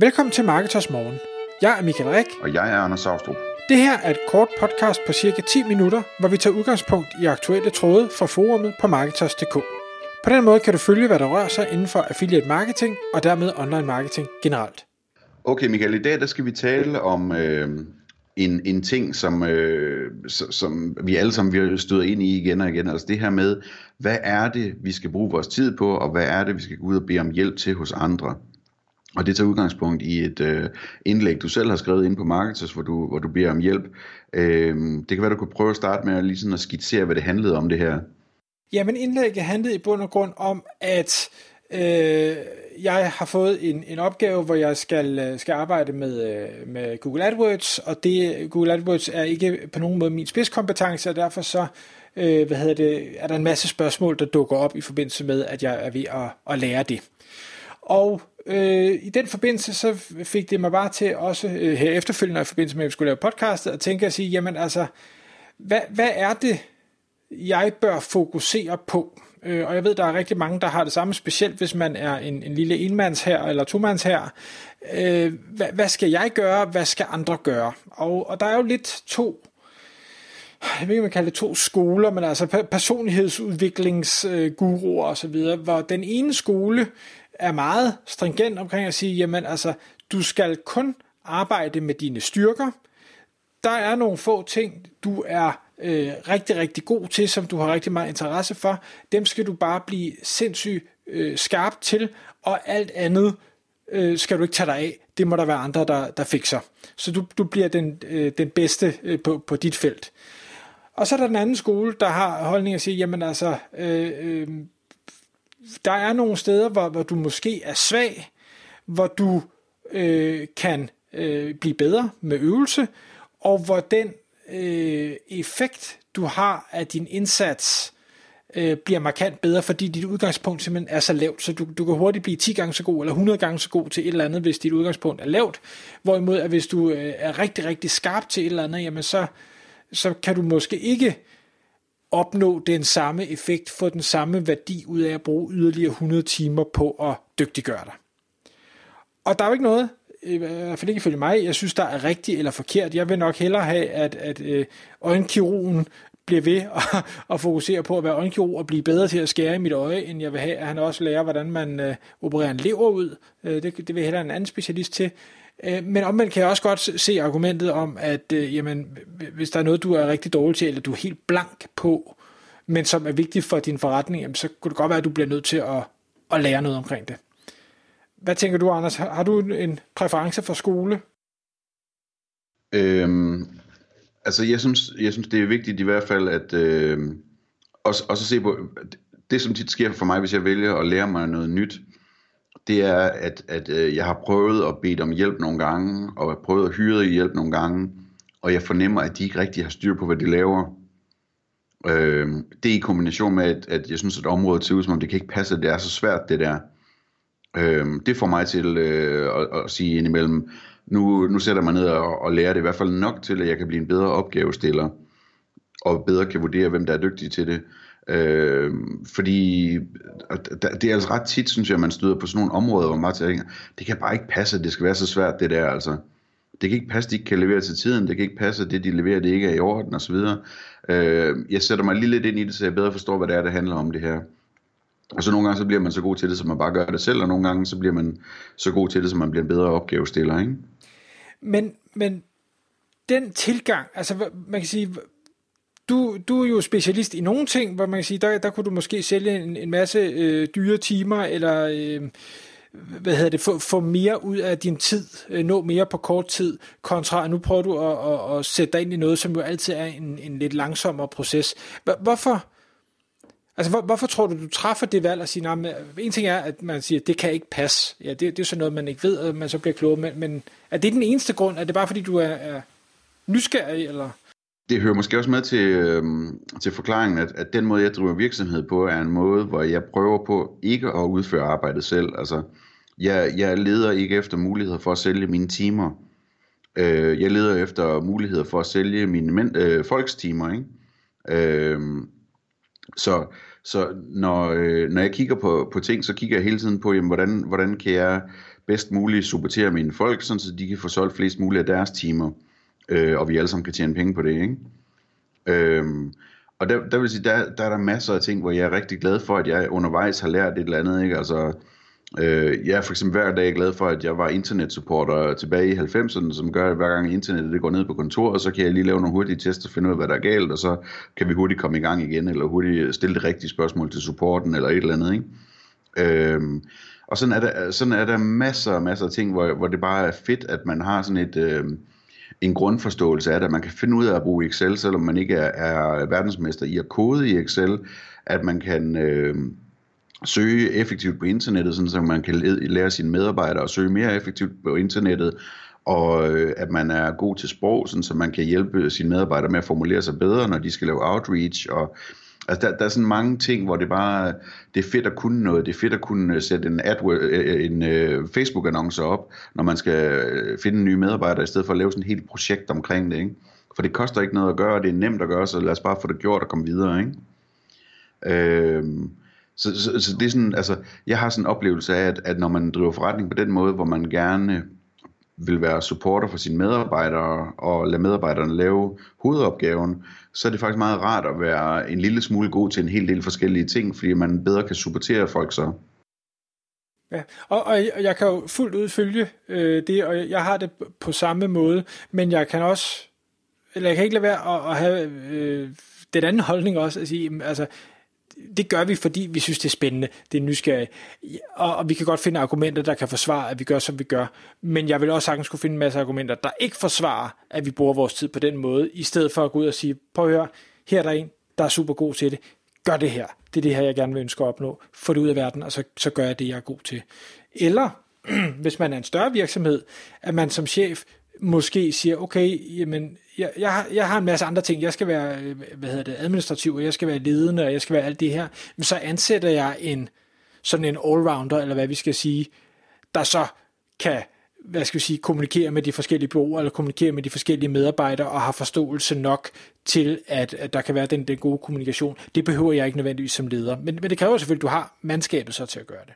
Velkommen til Marketers Morgen. Jeg er Michael Rik. Og jeg er Anders Saustrup. Det her er et kort podcast på cirka 10 minutter, hvor vi tager udgangspunkt i aktuelle tråde fra forumet på Marketers.dk. På den måde kan du følge, hvad der rører sig inden for affiliate marketing og dermed online marketing generelt. Okay Michael, i dag der skal vi tale om øh, en, en ting, som, øh, som vi alle sammen vi støder ind i igen og igen. Altså det her med, hvad er det, vi skal bruge vores tid på, og hvad er det, vi skal gå ud og bede om hjælp til hos andre. Og det tager udgangspunkt i et øh, indlæg, du selv har skrevet ind på Marketers, hvor du, hvor du beder om hjælp. Øh, det kan være, du kunne prøve at starte med at, lige sådan at skitsere, hvad det handlede om det her. Jamen indlægget handlede i bund og grund om, at øh, jeg har fået en, en opgave, hvor jeg skal, øh, skal arbejde med, øh, med Google AdWords, og det Google AdWords er ikke på nogen måde min spidskompetence, og derfor så øh, hvad hedder det, er der en masse spørgsmål, der dukker op i forbindelse med, at jeg er ved at, at lære det. Og øh, i den forbindelse, så fik det mig bare til også øh, her efterfølgende i forbindelse med, at vi skulle lave podcastet, at tænke og sige, jamen altså, hvad, hvad er det, jeg bør fokusere på? Øh, og jeg ved, der er rigtig mange, der har det samme, specielt hvis man er en, en lille enmands her eller tomands her. Øh, hvad, hvad skal jeg gøre? Hvad skal andre gøre? Og, og der er jo lidt to jeg ved ikke, man kalder det to skoler, men altså personlighedsudviklingsguruer og så videre, hvor den ene skole er meget stringent omkring at sige, jamen altså, du skal kun arbejde med dine styrker. Der er nogle få ting, du er øh, rigtig, rigtig god til, som du har rigtig meget interesse for. Dem skal du bare blive sindssygt øh, skarp til, og alt andet øh, skal du ikke tage dig af. Det må der være andre, der, der fikser. Så du, du bliver den, øh, den bedste øh, på, på dit felt. Og så er der den anden skole, der har holdning at sige, jamen altså, øh, øh, der er nogle steder, hvor, hvor du måske er svag, hvor du øh, kan øh, blive bedre med øvelse, og hvor den øh, effekt, du har af din indsats, øh, bliver markant bedre, fordi dit udgangspunkt simpelthen er så lavt, så du, du kan hurtigt blive 10 gange så god, eller 100 gange så god til et eller andet, hvis dit udgangspunkt er lavt. Hvorimod, at hvis du øh, er rigtig, rigtig skarp til et eller andet, jamen så, så kan du måske ikke opnå den samme effekt, få den samme værdi ud af at bruge yderligere 100 timer på at dygtiggøre dig. Og der er jo ikke noget, i hvert fald ikke ifølge mig, jeg synes, der er rigtigt eller forkert. Jeg vil nok hellere have, at, at øh, øjenkirurgen bliver ved at, at fokusere på at være øjenkirurg og blive bedre til at skære i mit øje, end jeg vil have, at han også lærer, hvordan man øh, opererer en lever ud. Øh, det, det vil jeg hellere en anden specialist til. Øh, men omvendt kan jeg også godt se argumentet om, at øh, jamen, hvis der er noget, du er rigtig dårlig til, eller du er helt blank på, men som er vigtigt for din forretning, jamen, så kunne det godt være, at du bliver nødt til at, at lære noget omkring det. Hvad tænker du, Anders? Har du en præference for skole? Øhm, altså, jeg synes, jeg synes, det er vigtigt i hvert fald, at øh, også, også se på, det som tit sker for mig, hvis jeg vælger at lære mig noget nyt, det er, at, at øh, jeg har prøvet at bede om hjælp nogle gange, og har prøvet at hyre hjælp nogle gange, og jeg fornemmer, at de ikke rigtig har styr på, hvad de laver. Øh, det er i kombination med, at, at jeg synes, at området ser ud som om, det kan ikke passe, at det er så svært, det der. Øh, det får mig til øh, at, at sige indimellem, nu, nu sætter jeg mig ned og, og lærer det i hvert fald nok til, at jeg kan blive en bedre opgavestiller, og bedre kan vurdere, hvem der er dygtig til det. Øh, fordi det er altså ret tit, synes jeg, at man støder på sådan nogle områder, hvor man tænker, det kan bare ikke passe, at det skal være så svært, det der altså. Det kan ikke passe, at de ikke kan levere til tiden, det kan ikke passe, at det, de leverer, det ikke er i orden osv. Øh, jeg sætter mig lige lidt ind i det, så jeg bedre forstår, hvad det er, det handler om det her. Og så nogle gange, så bliver man så god til det, så man bare gør det selv, og nogle gange, så bliver man så god til det, så man bliver en bedre opgavestiller, ikke? Men, men den tilgang, altså man kan sige, du, du er jo specialist i nogle ting, hvor man kan sige, der, der kunne du måske sælge en, en masse øh, dyre timer, eller øh, hvad hedder det, få, få mere ud af din tid, øh, nå mere på kort tid, kontra nu prøver du at, at, at sætte dig ind i noget, som jo altid er en, en lidt langsommere proces. Hvorfor, altså hvor, hvorfor tror du, du træffer det valg at sige, nej, øh, en ting er, at man siger, det kan ikke passe. Ja, det, det er sådan noget, man ikke ved, og man så bliver klog, men, men er det den eneste grund? Er det bare fordi, du er, er nysgerrig, eller det hører måske også med til, øh, til forklaringen, at, at den måde, jeg driver virksomhed på, er en måde, hvor jeg prøver på ikke at udføre arbejdet selv. Altså, jeg, jeg leder ikke efter muligheder for at sælge mine timer. Øh, jeg leder efter muligheder for at sælge mine men, øh, folks timer. Ikke? Øh, så så når, øh, når jeg kigger på, på ting, så kigger jeg hele tiden på, jamen, hvordan, hvordan kan jeg bedst muligt supportere mine folk, sådan så de kan få solgt flest muligt af deres timer, øh, og vi alle sammen kan tjene penge på det, ikke? Øhm, og der, der vil sige, der, der er der masser af ting, hvor jeg er rigtig glad for, at jeg undervejs har lært et eller andet, ikke? Altså, øh, jeg er for eksempel hver dag glad for, at jeg var internetsupporter tilbage i 90'erne, som gør, at hver gang internettet det går ned på kontoret, så kan jeg lige lave nogle hurtige tests og finde ud af, hvad der er galt, og så kan vi hurtigt komme i gang igen, eller hurtigt stille det rigtige spørgsmål til supporten, eller et eller andet, ikke? Øhm, og sådan er, der, sådan er der masser og masser af ting, hvor, hvor det bare er fedt, at man har sådan et... Øh, en grundforståelse af det, at man kan finde ud af at bruge Excel, selvom man ikke er, er verdensmester i at kode i Excel, at man kan øh, søge effektivt på internettet, sådan så man kan lære sine medarbejdere at søge mere effektivt på internettet, og øh, at man er god til sprog, sådan så man kan hjælpe sine medarbejdere med at formulere sig bedre, når de skal lave outreach, og Altså der, der er sådan mange ting, hvor det bare, det er fedt at kunne noget. Det er fedt at kunne øh, sætte en, AdWord, øh, øh, en uh, Facebook-annonce op, når man skal finde nye medarbejdere, i stedet for at lave sådan et helt projekt omkring det. Ikke? For det koster ikke noget at gøre, og det er nemt at gøre, så lad os bare få det gjort og komme videre. Ikke? Øhm, så, så, så det er sådan, altså, jeg har sådan en oplevelse af, at, at når man driver forretning på den måde, hvor man gerne vil være supporter for sine medarbejdere og lade medarbejderne lave hovedopgaven, så er det faktisk meget rart at være en lille smule god til en hel del forskellige ting, fordi man bedre kan supportere folk så. Ja, og, og jeg kan jo fuldt ud følge øh, det, og jeg har det på samme måde, men jeg kan også, eller jeg kan ikke lade være at, at have øh, den anden holdning også, at sige, altså, det gør vi, fordi vi synes, det er spændende, det er nysgerrigt, og, og vi kan godt finde argumenter, der kan forsvare, at vi gør, som vi gør, men jeg vil også sagtens kunne finde en masse argumenter, der ikke forsvarer, at vi bruger vores tid på den måde, i stedet for at gå ud og sige, prøv at høre, her er der en, der er super god til det, gør det her, det er det her, jeg gerne vil ønske at opnå, få det ud af verden, og så, så gør jeg det, jeg er god til. Eller, hvis man er en større virksomhed, at man som chef måske siger, okay, jamen, jeg, jeg, har, jeg har en masse andre ting. Jeg skal være øh, hvad hedder det, administrativ, og jeg skal være ledende, og jeg skal være alt det her. Men så ansætter jeg en sådan en allrounder, eller hvad vi skal sige, der så kan hvad skal vi sige, kommunikere med de forskellige bureauer, eller kommunikere med de forskellige medarbejdere, og har forståelse nok til, at, at der kan være den, den gode kommunikation. Det behøver jeg ikke nødvendigvis som leder. Men, men det kræver selvfølgelig, at du har mandskabet så til at gøre det.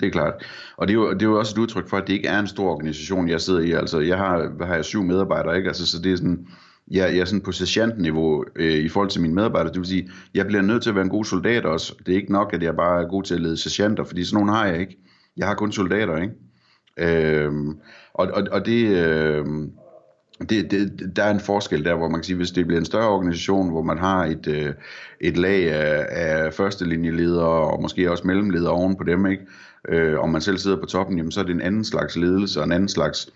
Det er klart. Og det er, jo, det er jo også et udtryk for, at det ikke er en stor organisation, jeg sidder i. Altså, jeg har, hvad har jeg, syv medarbejdere, ikke? Altså, så det er sådan, jeg, jeg er sådan på sergeantniveau øh, i forhold til mine medarbejdere. Det vil sige, jeg bliver nødt til at være en god soldat også. Det er ikke nok, at jeg bare er god til at lede sergeanter, fordi sådan nogle har jeg ikke. Jeg har kun soldater, ikke? Øh, og, og, og det... Øh, det, det, der er en forskel der, hvor man kan sige, hvis det bliver en større organisation, hvor man har et, øh, et lag af, af førstelinjeledere og måske også mellemledere oven på dem, ikke? øh, og man selv sidder på toppen, jamen, så er det en anden slags ledelse og en anden slags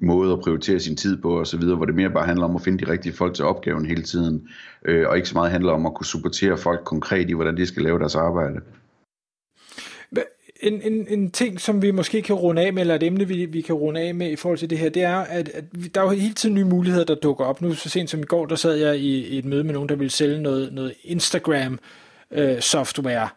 måde at prioritere sin tid på osv., hvor det mere bare handler om at finde de rigtige folk til opgaven hele tiden, øh, og ikke så meget handler om at kunne supportere folk konkret i, hvordan de skal lave deres arbejde. En, en, en ting, som vi måske kan runde af med, eller et emne, vi, vi kan runde af med i forhold til det her, det er, at, at der er jo hele tiden nye muligheder, der dukker op. Nu så sent som i går, der sad jeg i, i et møde med nogen, der ville sælge noget, noget Instagram øh, software,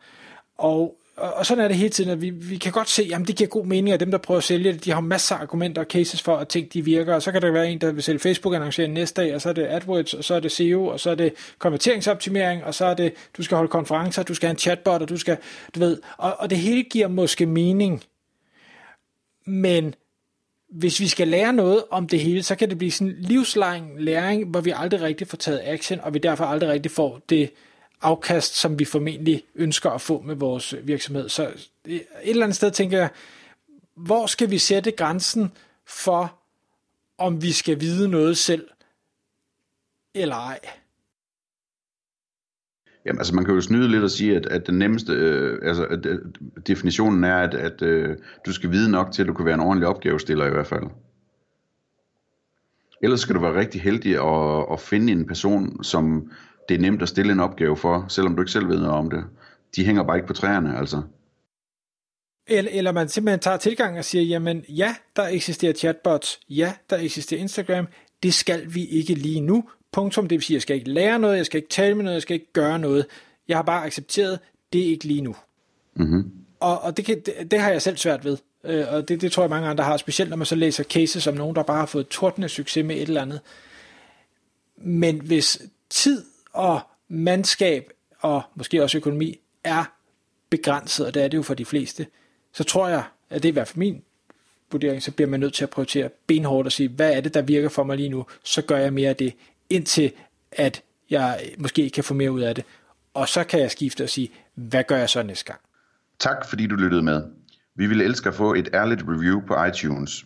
og og, og sådan er det hele tiden, at vi, vi kan godt se, at det giver god mening, at dem, der prøver at sælge det, de har masser af argumenter og cases for, at ting de virker, og så kan der være en, der vil sælge Facebook-annoncering næste dag, og så er det AdWords, og så er det SEO, og så er det konverteringsoptimering, og så er det, du skal holde konferencer, du skal have en chatbot, og du skal, du ved, og, og det hele giver måske mening, men hvis vi skal lære noget om det hele, så kan det blive sådan en livslang læring, hvor vi aldrig rigtig får taget action, og vi derfor aldrig rigtig får det, afkast, som vi formentlig ønsker at få med vores virksomhed. Så et eller andet sted tænker jeg, hvor skal vi sætte grænsen for, om vi skal vide noget selv, eller ej? Jamen, altså man kan jo snyde lidt og sige, at, at den nemmeste, øh, altså at, at definitionen er, at, at øh, du skal vide nok til, at du kan være en ordentlig opgavestiller i hvert fald. Ellers skal du være rigtig heldig at, at finde en person, som det er nemt at stille en opgave for, selvom du ikke selv ved noget om det. De hænger bare ikke på træerne, altså. Eller, eller man simpelthen tager tilgang og siger, jamen ja, der eksisterer chatbots, ja, der eksisterer Instagram, det skal vi ikke lige nu, punktum, det vil sige, jeg skal ikke lære noget, jeg skal ikke tale med noget, jeg skal ikke gøre noget, jeg har bare accepteret, det er ikke lige nu. Mm-hmm. Og, og det, kan, det, det har jeg selv svært ved, øh, og det, det tror jeg mange andre har, specielt når man så læser cases om nogen, der bare har fået tordende succes med et eller andet. Men hvis tid og mandskab og måske også økonomi er begrænset, og det er det jo for de fleste, så tror jeg, at det er i hvert fald min vurdering, så bliver man nødt til at prioritere benhårdt og sige, hvad er det, der virker for mig lige nu, så gør jeg mere af det, indtil at jeg måske kan få mere ud af det. Og så kan jeg skifte og sige, hvad gør jeg så næste gang? Tak fordi du lyttede med. Vi ville elske at få et ærligt review på iTunes.